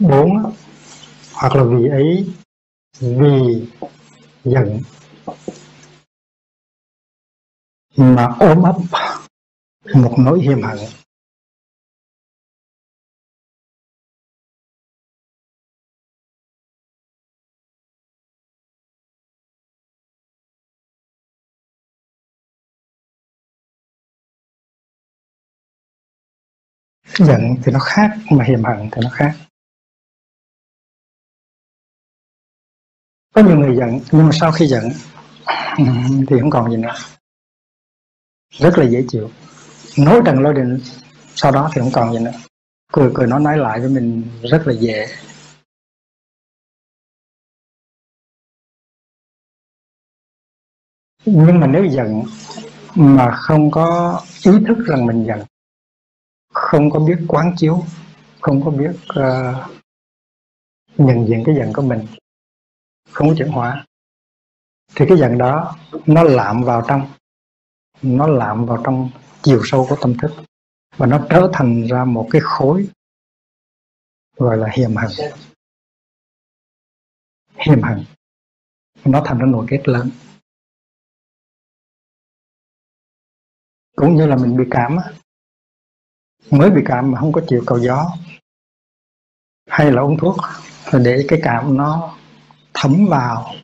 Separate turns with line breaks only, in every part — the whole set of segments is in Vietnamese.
bốn hoặc là vì ấy, vì giận. Mà ôm ấp một nỗi hiềm hận. Giận thì nó khác mà hiềm hận thì nó khác. Có nhiều người giận nhưng mà sau khi giận ừ, thì không còn gì nữa. Rất là dễ chịu. Nói trần lôi đình sau đó thì không còn gì nữa. Cười cười nó nói lại với mình rất là dễ. Nhưng mà nếu giận mà không có ý thức rằng mình giận không có biết quán chiếu không có biết uh, nhận diện cái giận của mình không có chuyển hóa, thì cái dạng đó nó lạm vào trong, nó lạm vào trong chiều sâu của tâm thức và nó trở thành ra một cái khối gọi là hiềm hận hiềm hận nó thành ra nội kết lớn. Cũng như là mình bị cảm mới bị cảm mà không có chịu cầu gió. Hay là uống thuốc để cái cảm nó thấm vào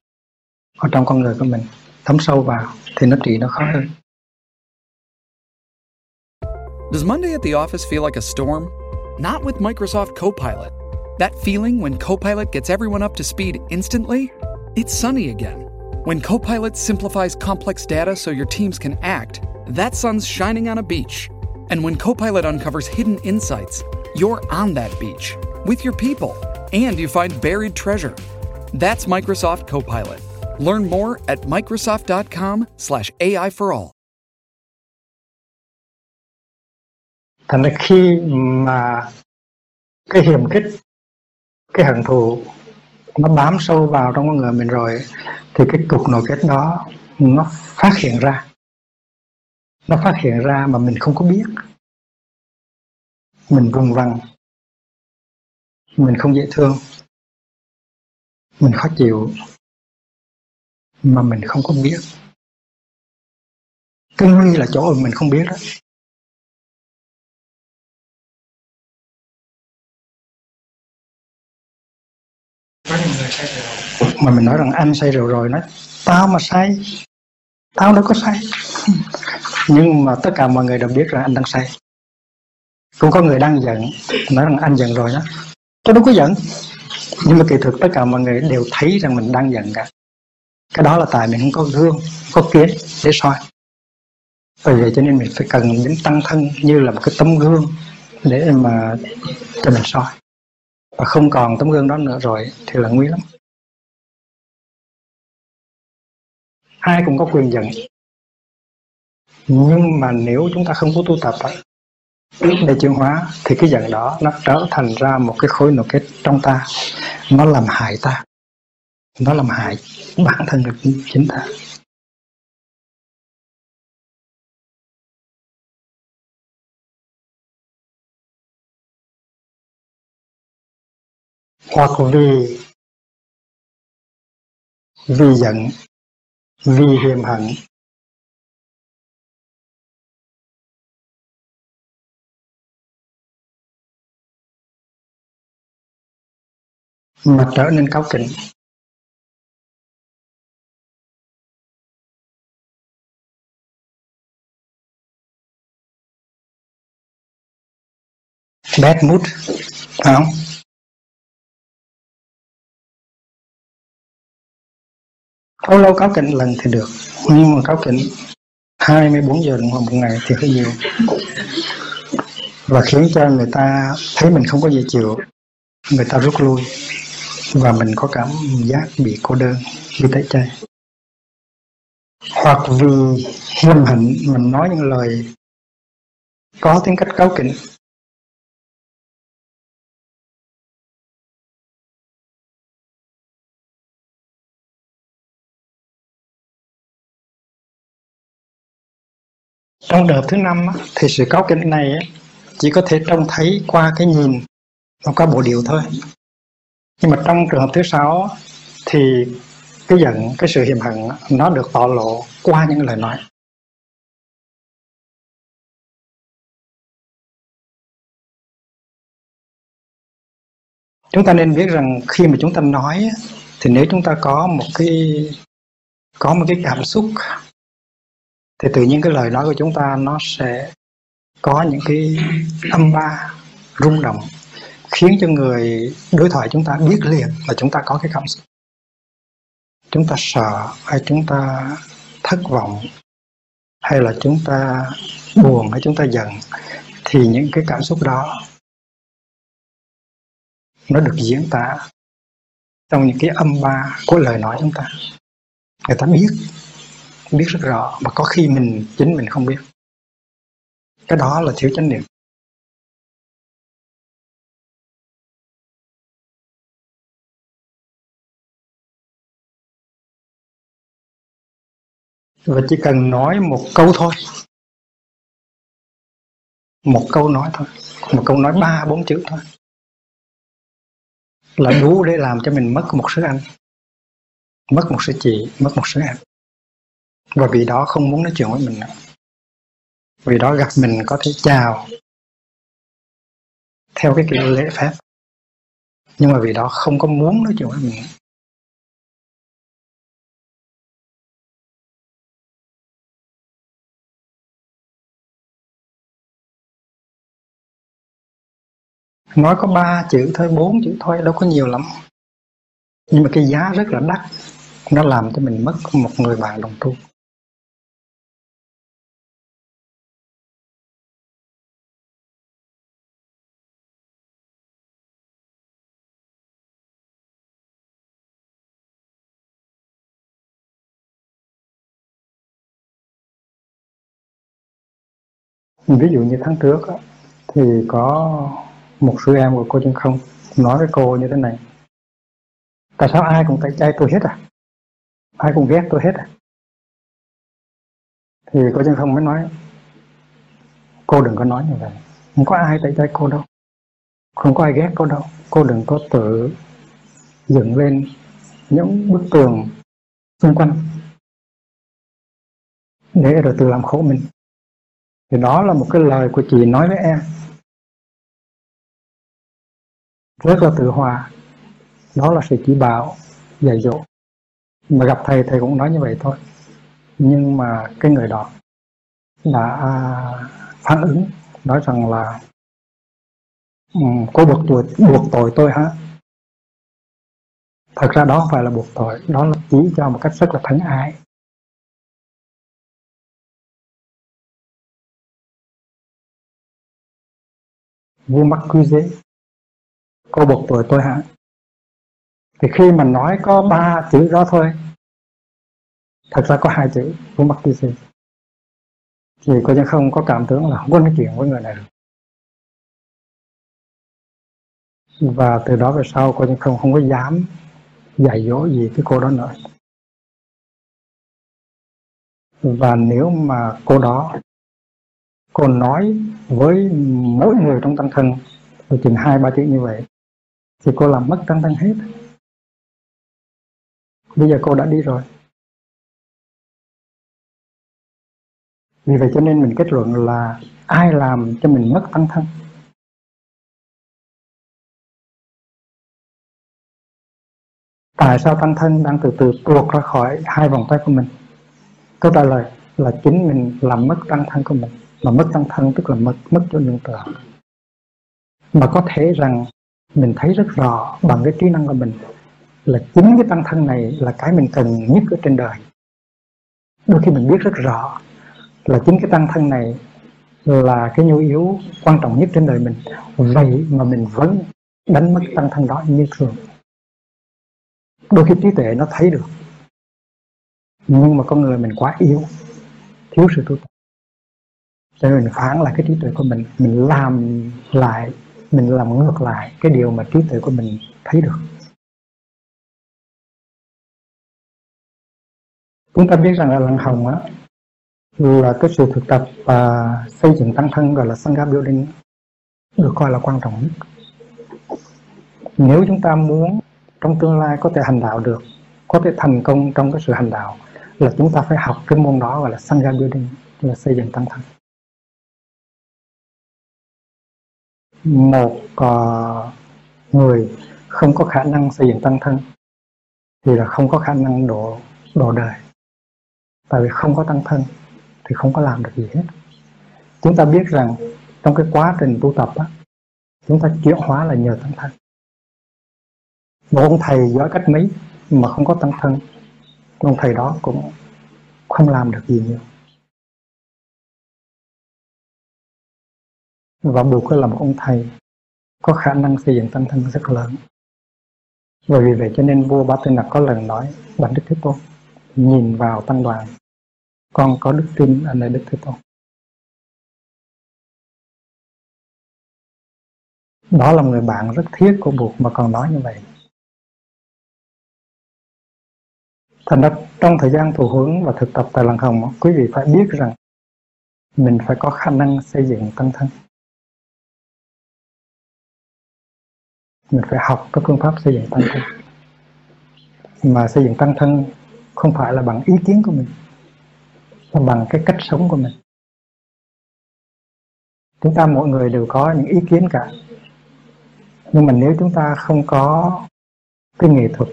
ở trong con người của mình thấm sâu vào thì nó trị nó khó hơn
Does Monday at the office feel like a storm? Not with Microsoft Copilot. That feeling when Copilot gets everyone up to speed instantly? It's sunny again. When Copilot simplifies complex data so your teams can act, that sun's shining on a beach. And when Copilot uncovers hidden insights, you're on that beach with your people and you find buried treasure. That's Microsoft Copilot. Learn more at Microsoft.com/slash AI for all.
Thành ra khi mà cái hiểm khích, cái hận thù nó bám sâu vào trong con người mình rồi thì cái cục nội kết đó nó phát hiện ra nó phát hiện ra mà mình không có biết mình vùng vằng mình không dễ thương mình khó chịu, mà mình không có biết. Cái nguy là chỗ mình không biết đó. Mà mình nói rằng anh say rượu rồi nói, tao mà say, tao đâu có say. Nhưng mà tất cả mọi người đều biết rằng anh đang say. Cũng có người đang giận, nói rằng anh giận rồi đó. Tôi đâu có giận nhưng mà kỳ thực tất cả mọi người đều thấy rằng mình đang giận cả. Cái đó là tại mình không có gương có kiến để soi. Bởi vậy cho nên mình phải cần đến tăng thân như là một cái tấm gương để mà cho mình soi. Và không còn tấm gương đó nữa rồi thì là nguy lắm. Ai cũng có quyền giận. Nhưng mà nếu chúng ta không có tu tập để chuyển hóa, thì cái giận đó nó trở thành ra một cái khối nội kết trong ta. Nó làm hại ta. Nó làm hại bản thân được chính ta. Hoặc vì vì giận vì hiềm hận. Mà trở nên cáu kỉnh. Bad mood, phải không? Lâu lâu cáo kỉnh lần thì được, nhưng mà cáo kỉnh 24 giờ đồng hồ một ngày thì hơi nhiều. Và khiến cho người ta thấy mình không có gì chịu, người ta rút lui và mình có cảm giác bị cô đơn khi tẩy chay hoặc vì hiềm hận mình nói những lời có tính cách cáu kỉnh. Trong đợt thứ năm thì sự cáu kỉnh này chỉ có thể trông thấy qua cái nhìn và qua bộ điệu thôi nhưng mà trong trường hợp thứ sáu thì cái giận, cái sự hiềm hận nó được tỏ lộ qua những lời nói. Chúng ta nên biết rằng khi mà chúng ta nói thì nếu chúng ta có một cái, có một cái cảm xúc, thì tự nhiên cái lời nói của chúng ta nó sẽ có những cái âm ba rung động khiến cho người đối thoại chúng ta biết liền là chúng ta có cái cảm xúc. Chúng ta sợ hay chúng ta thất vọng hay là chúng ta buồn hay chúng ta giận thì những cái cảm xúc đó nó được diễn tả trong những cái âm ba của lời nói chúng ta. Người ta biết biết rất rõ mà có khi mình, chính mình không biết. Cái đó là thiếu chánh niệm. Và chỉ cần nói một câu thôi. Một câu nói thôi. Một câu nói ba bốn chữ thôi. Là đủ để làm cho mình mất một sư anh, mất một sự chị mất một sự em. Và vì đó không muốn nói chuyện với mình nữa. Vì đó gặp mình có thể chào theo cái kiểu lễ phép. Nhưng mà vì đó không có muốn nói chuyện với mình nói có ba chữ thôi bốn chữ thôi đâu có nhiều lắm. Nhưng mà cái giá rất là đắt. Nó làm cho mình mất một người bạn đồng tu. Ví dụ như tháng trước á, thì có một sư em của cô chân không. Nói với cô như thế này. Tại sao ai cũng tẩy chay tôi hết à? Ai cũng ghét tôi hết à? Thì cô chân không mới nói, cô đừng có nói như vậy. Không có ai tẩy chay cô đâu. Không có ai ghét cô đâu. Cô đừng có tự dựng lên những bức tường xung quanh để rồi tự làm khổ mình. Thì đó là một cái lời của chị nói với em rất là tự hòa. Đó là sự chỉ bảo, dạy dỗ. Mà gặp thầy thầy cũng nói như vậy thôi. Nhưng mà cái người đó đã phản ứng, nói rằng là cô buộc tội buộc tội tôi hả? Thật ra đó không phải là buộc tội, đó là chỉ cho một cách rất là thánh ái. Vous m'accusez cô buộc tội tôi hả? Thì khi mà nói có ba chữ đó thôi, thật ra có hai chữ, cũng mắt gì? Thì cô chẳng không có cảm tưởng là không có nói chuyện với người này. Được và từ đó về sau cô chẳng không không có dám dạy dỗ gì cái cô đó nữa. Và nếu mà cô đó, cô nói với mỗi người trong tăng thân chừng hai ba chữ như vậy thì cô làm mất tăng tăng hết. Bây giờ cô đã đi rồi. Vì vậy cho nên mình kết luận là ai làm cho mình mất tăng thân tại sao tăng thân đang từ từ tuột ra khỏi hai vòng tay của mình? Câu trả lời là chính mình làm mất tăng thân của mình. Mà mất tăng thân tức là mất mất chỗ nương tựa. Mà có thể rằng mình thấy rất rõ bằng cái trí năng của mình là chính cái tăng thân này là cái mình cần nhất ở trên đời. Đôi khi mình biết rất rõ là chính cái tăng thân này là cái nhu yếu quan trọng nhất trên đời mình. Vậy mà mình vẫn đánh mất tăng thân đó như thường. Đôi khi trí tuệ nó thấy được, nhưng mà con người mình quá yếu, thiếu sự tu tập. Cho nên mình phản lại cái trí tuệ của mình mình làm lại mình làm ngược lại cái điều mà trí tuệ của mình thấy được. Chúng ta biết rằng là lần hồng á là cái sự thực tập và xây dựng tăng thân gọi là sangha building được coi là quan trọng nhất. Nếu chúng ta muốn trong tương lai có thể hành đạo được, có thể thành công trong cái sự hành đạo, là chúng ta phải học cái môn đó gọi là sangha building, là xây dựng tăng thân. Một uh, người không có khả năng xây dựng tăng thân thì là không có khả năng độ độ đời. Tại vì không có tăng thân thì không có làm được gì hết. Chúng ta biết rằng trong cái quá trình tu tập á, chúng ta chuyển hóa là nhờ tăng thân. Một ông thầy giỏi cách mấy mà không có tăng thân ông thầy đó cũng không làm được gì nhiều. Và buộc là một ông thầy. Có khả năng xây dựng tâm thân rất lớn. Bởi vì vậy cho nên vua Ba Tư Nặc có lần nói Bạch Đức Thế Tôn. Nhìn vào tăng đoàn. Con có đức tin ở nơi Đức Thế Tôn. Đó là người bạn rất thiết của buộc mà còn nói như vậy. Thành ra trong thời gian thụ hướng và thực tập tại lăng hồng, quý vị phải biết rằng mình phải có khả năng xây dựng tăng thân. Mình phải học các phương pháp xây dựng tăng thân. Mà xây dựng tăng thân không phải là bằng ý kiến của mình, mà bằng cái cách sống của mình. Chúng ta mỗi người đều có những ý kiến cả. Nhưng mà nếu chúng ta không có cái nghệ thuật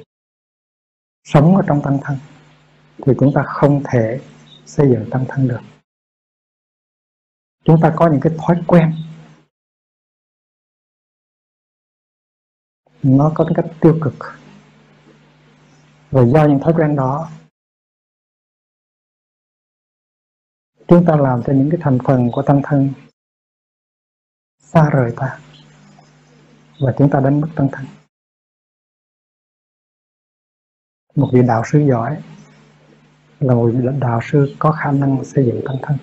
sống ở trong tăng thân, thì chúng ta không thể xây dựng tăng thân được. Chúng ta có những cái thói quen nó có cái cách tiêu cực. Và do những thói quen đó, chúng ta làm cho những cái thành phần của tăng thân xa rời ta. Và chúng ta đánh mất tăng thân. Một vị đạo sư giỏi là một vị đạo sư có khả năng xây dựng tăng thân.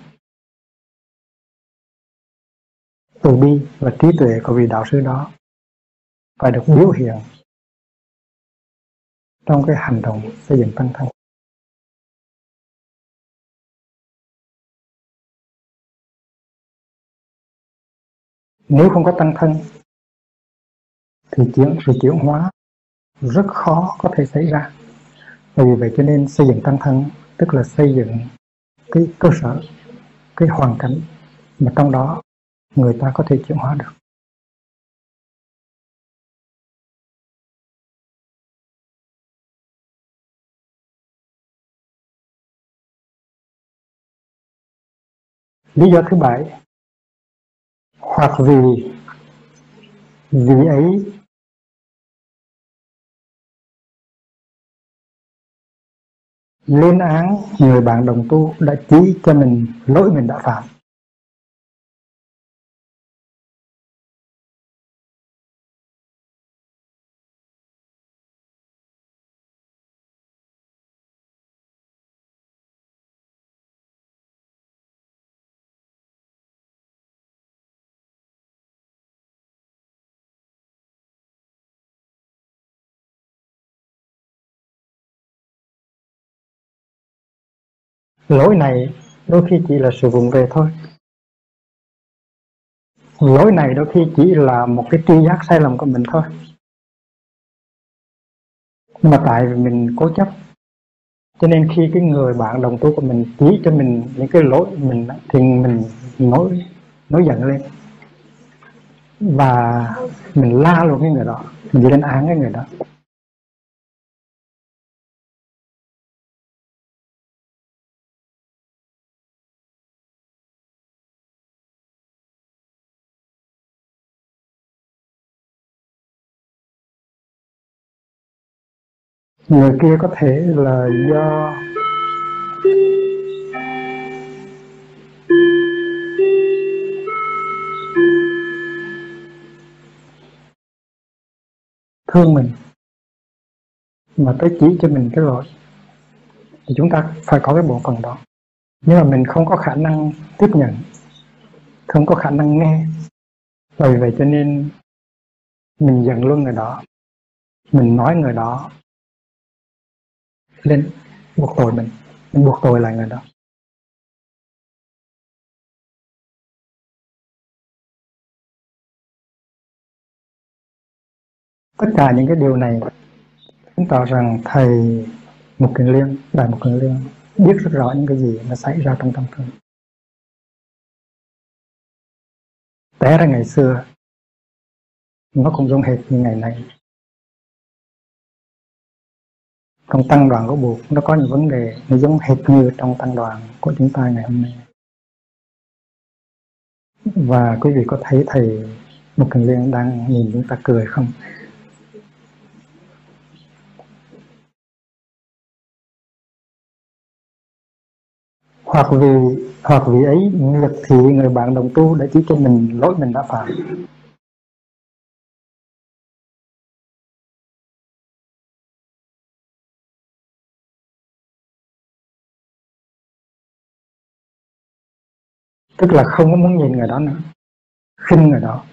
Từ bi và trí tuệ của vị đạo sư đó phải được biểu hiện trong cái hành động xây dựng tăng thân. Nếu không có tăng thân, thì chuyển sự chuyển hóa rất khó có thể xảy ra. Bởi vì vậy cho nên xây dựng tăng thân, tức là xây dựng cái cơ sở, cái hoàn cảnh mà trong đó người ta có thể chuyển hóa được. Lý do thứ bảy, hoặc vì vì ấy. Lên án người bạn đồng tu đã chỉ cho mình lỗi mình đã phạm. Lỗi này đôi khi chỉ là sự vụng về thôi. Lỗi này đôi khi chỉ là một cái tri giác sai lầm của mình thôi. Nhưng mà tại vì mình cố chấp, cho nên khi cái người bạn đồng tu của mình chỉ cho mình những cái lỗi mình, thì mình nói nói giận lên. Và mình la luôn cái người đó, mình đi lên án cái người đó. Người kia có thể là do thương mình mà tới chỉ cho mình cái lỗi, thì chúng ta phải có cái bộ phận đó. Nhưng mà mình không có khả năng tiếp nhận, không có khả năng nghe. Bởi vậy cho nên mình giận luôn người đó, mình nói người đó lên buộc tội mình. Mình buộc tội lại người đó. Tất cả những cái điều này chứng tỏ rằng thầy một kiền liên, đại một kiền liên biết rất rõ những cái gì nó xảy ra trong tâm thức. Té ra ngày xưa, nó cũng giống hệt như ngày nay. Trong tăng đoàn của buộc nó có những vấn đề nó giống hệt như trong tăng đoàn của chúng ta ngày hôm nay. Và quý vị có thấy thầy một Kiền Liên đang nhìn chúng ta cười không? Hoặc vì hoặc vì ấy miệt thị người bạn đồng tu đã chỉ cho mình lỗi mình đã phạm. Tức là không có muốn nhìn người đó nữa. Khinh người đó.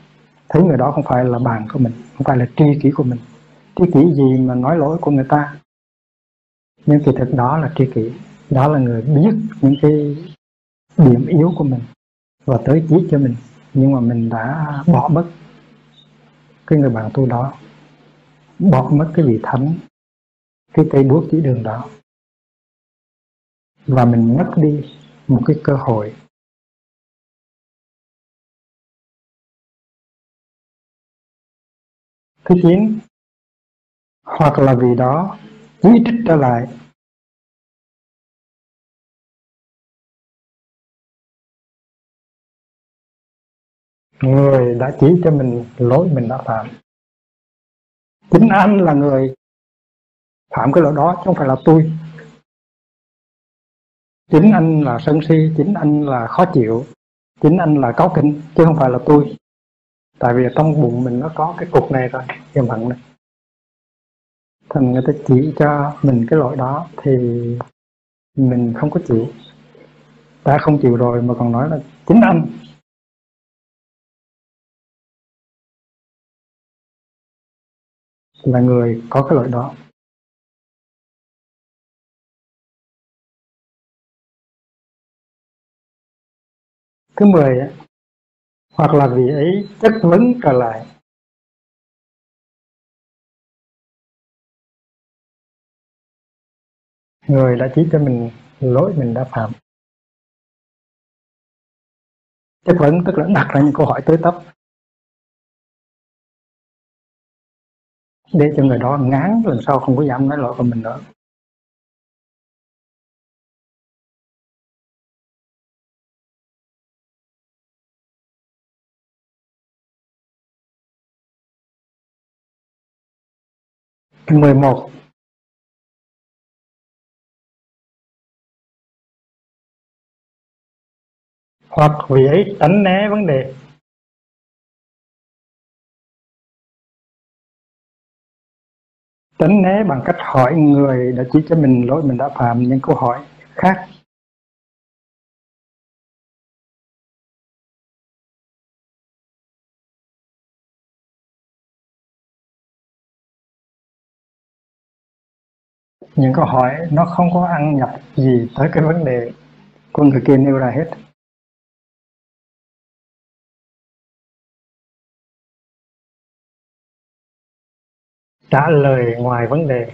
Thấy người đó không phải là bạn của mình, không phải là tri kỷ của mình. Tri kỷ gì mà nói lỗi của người ta? Nhưng kỳ thực đó là tri kỷ. Đó là người biết những cái điểm yếu của mình và tới chỉ cho mình. Nhưng mà mình đã bỏ mất cái người bạn tu đó. Bỏ mất cái vị thánh, cái cây bước chỉ đường đó. Và mình mất đi một cái cơ hội thứ chín, hoặc là vì đó quy trích trở lại. Người đã chỉ cho mình lỗi mình đã phạm. Chính anh là người phạm cái lỗi đó chứ không phải là tôi. Chính anh là sân si chính anh là khó chịu chính anh là cáu kinh chứ không phải là tôi tại vì trong bụng mình nó có cái cục này rồi hiểm mặn này. Thành người ta chỉ cho mình cái lỗi đó thì mình không có chịu. Ta không chịu rồi mà còn nói là chính anh. Là người có cái lỗi đó. Thứ mười hoặc là vì ấy chất vấn trở lại. Người đã chỉ cho mình lỗi, mình đã phạm. Chất vấn tức là đặt ra những câu hỏi tới tấp. Để cho người đó ngán, lần sau không có dám nói lỗi của mình nữa. Mười một. Hoặc vì ấy, tránh né vấn đề. Tránh né bằng cách hỏi người đã chỉ cho mình lỗi mình đã phạm những câu hỏi khác. Những câu hỏi nó không có ăn nhập gì tới cái vấn đề của người kia nêu ra hết. Trả lời ngoài vấn đề.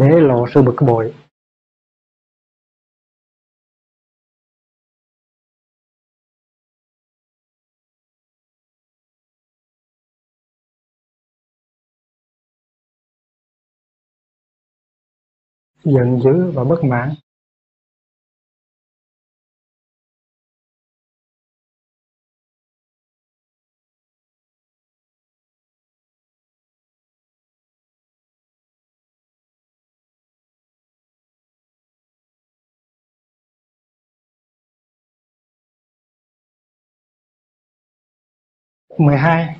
Để lộ sự bực bội. Giận dữ và bất mãn. 12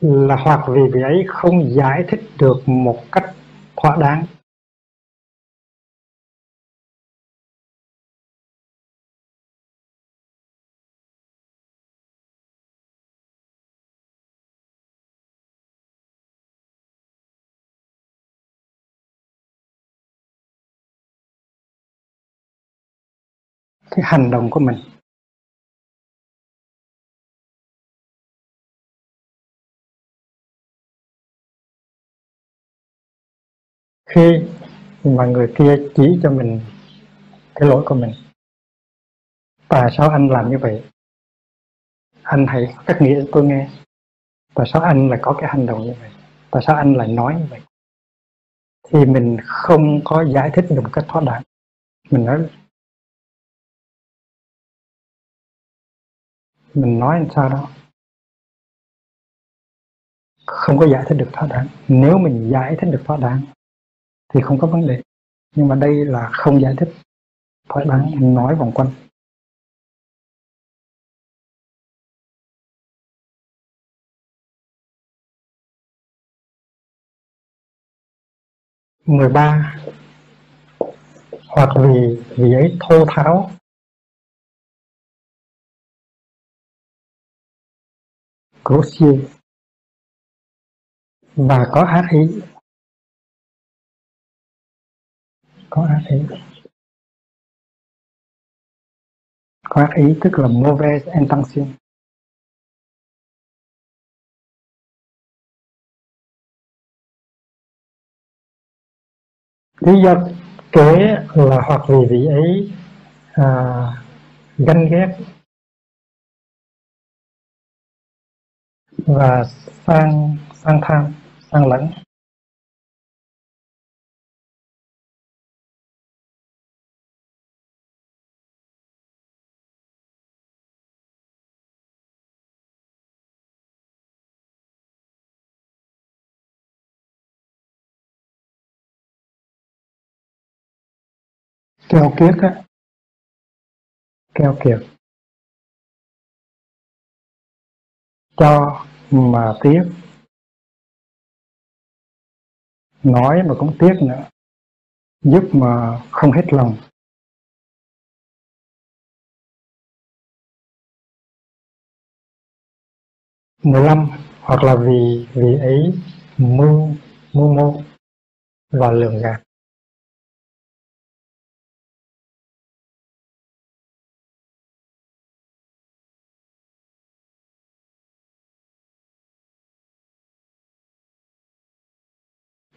là hoặc vì vị ấy không giải thích được một cách thỏa đáng. Cái hành động của mình. Khi mà người kia chỉ cho mình cái lỗi của mình. Tại sao anh làm như vậy? Anh hãy cắt nghĩa tôi nghe. Tại sao anh lại có cái hành động như vậy? Tại sao anh lại nói như vậy? Thì mình không có giải thích được một cách thoát đáng mình nói mình nói làm sao đó. Không có giải thích được thoát đáng nếu mình giải thích được thoát đáng thì không có vấn đề. Nhưng mà đây là không giải thích. Phải đáng nói vòng quanh. 13 hoặc vì vì ấy thô tháo. Grossier và có ác ý có ác ý. Có ác ý tức là mauvaise intention lý do kế là hoặc vì vị ấy à, ganh ghét và sang sang tham sang lẫn. Keo kiết á. Keo kiệt. Cho mà tiếc. Nói mà cũng tiếc nữa. Giúp mà không hết lòng. Mười lăm, hoặc là vì vì ấy, mưu mưu mô và lường gạt.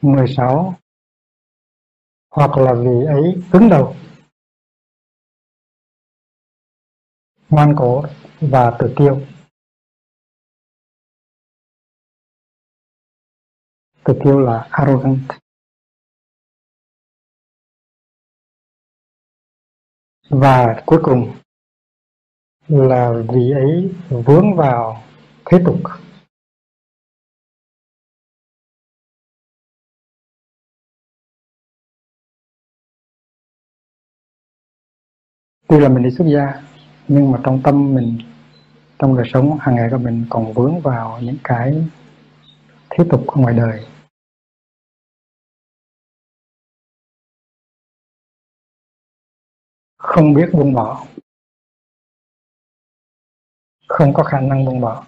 16 hoặc là vì ấy cứng đầu. Ngoan cố và tự kiêu. Tự kiêu là arrogant. Và cuối cùng là vì ấy vướng vào thế tục. Tuy là mình đi xuất gia, nhưng mà trong tâm mình, trong đời sống hàng ngày của mình còn vướng vào những cái thế tục ở ngoài đời. Không biết buông bỏ. Không có khả năng buông bỏ.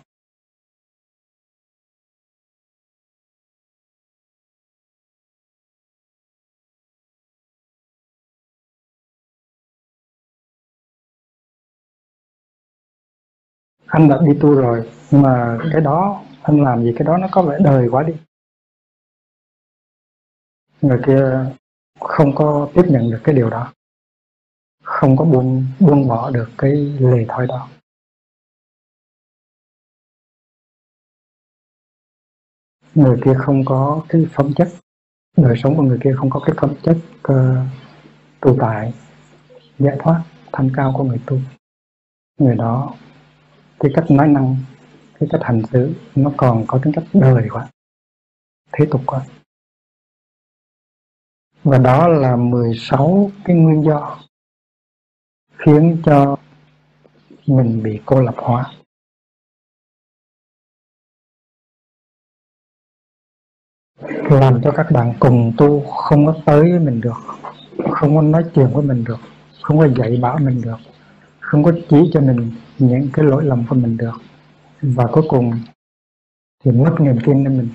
Anh đã đi tu rồi nhưng mà cái đó anh làm gì cái đó nó có vẻ đời quá đi. Người kia không có tiếp nhận được cái điều đó. Không có buông buông bỏ được cái lề thói đó. Người kia không có cái phẩm chất đời sống của người kia không có cái phẩm chất ờ, uh, tu tại giải thoát thanh cao của người tu. Người đó cái cách nói năng, cái cách hành xử, nó còn có tính cách đời quá, thế tục quá. Và đó là 16 cái nguyên do khiến cho mình bị cô lập hóa. Làm cho các bạn cùng tu không có tới với mình được, không có nói chuyện với mình được, không có dạy bảo mình được, không có chỉ cho mình những cái lỗi lầm của mình được. Và cuối cùng thì mất niềm tin lên mình.